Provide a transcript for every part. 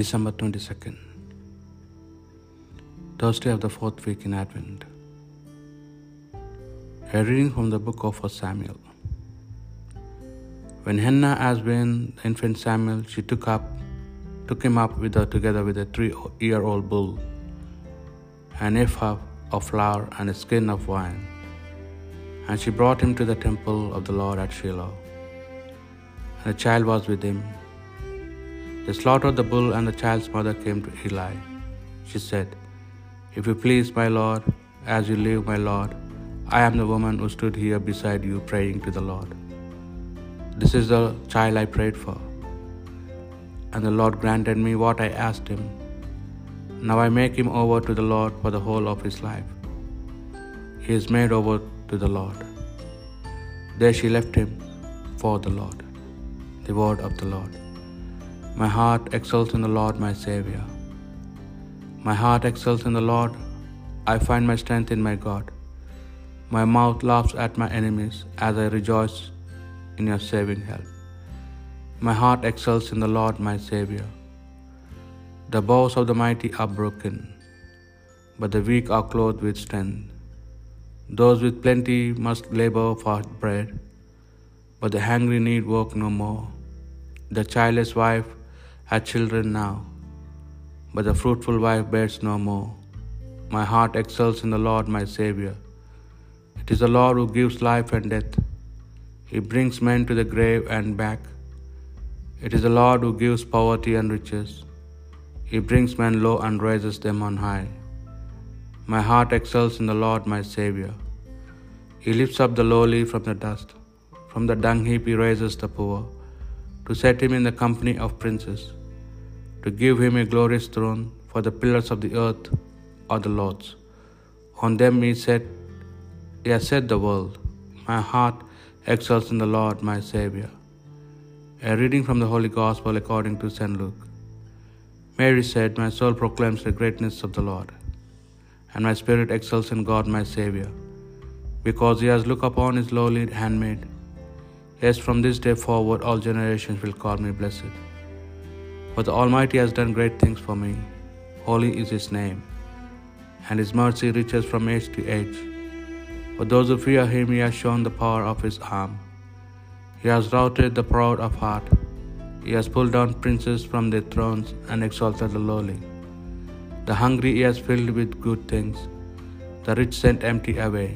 December 22nd, Thursday of the fourth week in Advent. A reading from the book of 1 Samuel. When Hannah has been the infant Samuel, she took up took him up with her together with a three-year-old bull, an ephah of flour, and a skin of wine. And she brought him to the temple of the Lord at Shiloh. And the child was with him. They slaughtered the bull, and the child's mother came to Eli. She said, If you please, my Lord, as you live, my Lord, I am the woman who stood here beside you praying to the Lord. This is the child I prayed for. And the Lord granted me what I asked him. Now I make him over to the Lord for the whole of his life. He is made over to the Lord. There she left him for the Lord. The word of the Lord. My heart exults in the Lord, my Saviour. My heart exults in the Lord. I find my strength in my God. My mouth laughs at my enemies as I rejoice in your saving help. My heart exults in the Lord, my Saviour. The bows of the mighty are broken, but the weak are clothed with strength. Those with plenty must labor for bread, but the hungry need work no more. The childless wife has children now, but the fruitful wife bears no more. My heart exults in the Lord, my Saviour. It is the Lord who gives life and death. He brings men to the grave and back. It is the Lord who gives poverty and riches. He brings men low and raises them on high. My heart exults in the Lord, my Saviour. He lifts up the lowly from the dust. From the dung heap he raises the poor, to set him in the company of princes, to give him a glorious throne, for the pillars of the earth are the Lord's. On them he set, he has set the world. My heart exults in the Lord, my Saviour. A reading from the Holy Gospel according to St. Luke. Mary said, My soul proclaims the greatness of the Lord, and my spirit exults in God my Saviour, because he has looked upon his lowly handmaid. Yes, from this day forward all generations will call me blessed. For the Almighty has done great things for me. Holy is his name, and his mercy reaches from age to age. For those who fear him, he has shown the power of his arm. He has routed the proud of heart. He has pulled down princes from their thrones and exalted the lowly. The hungry he has filled with good things, the rich sent empty away.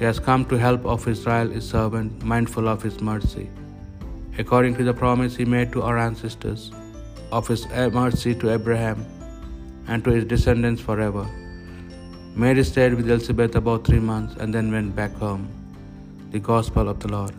He has come to help of Israel his servant, mindful of his mercy, according to the promise he made to our ancestors, of his mercy to Abraham and to his descendants forever. Mary stayed with Elizabeth about three months and then went back home. The Gospel of the Lord.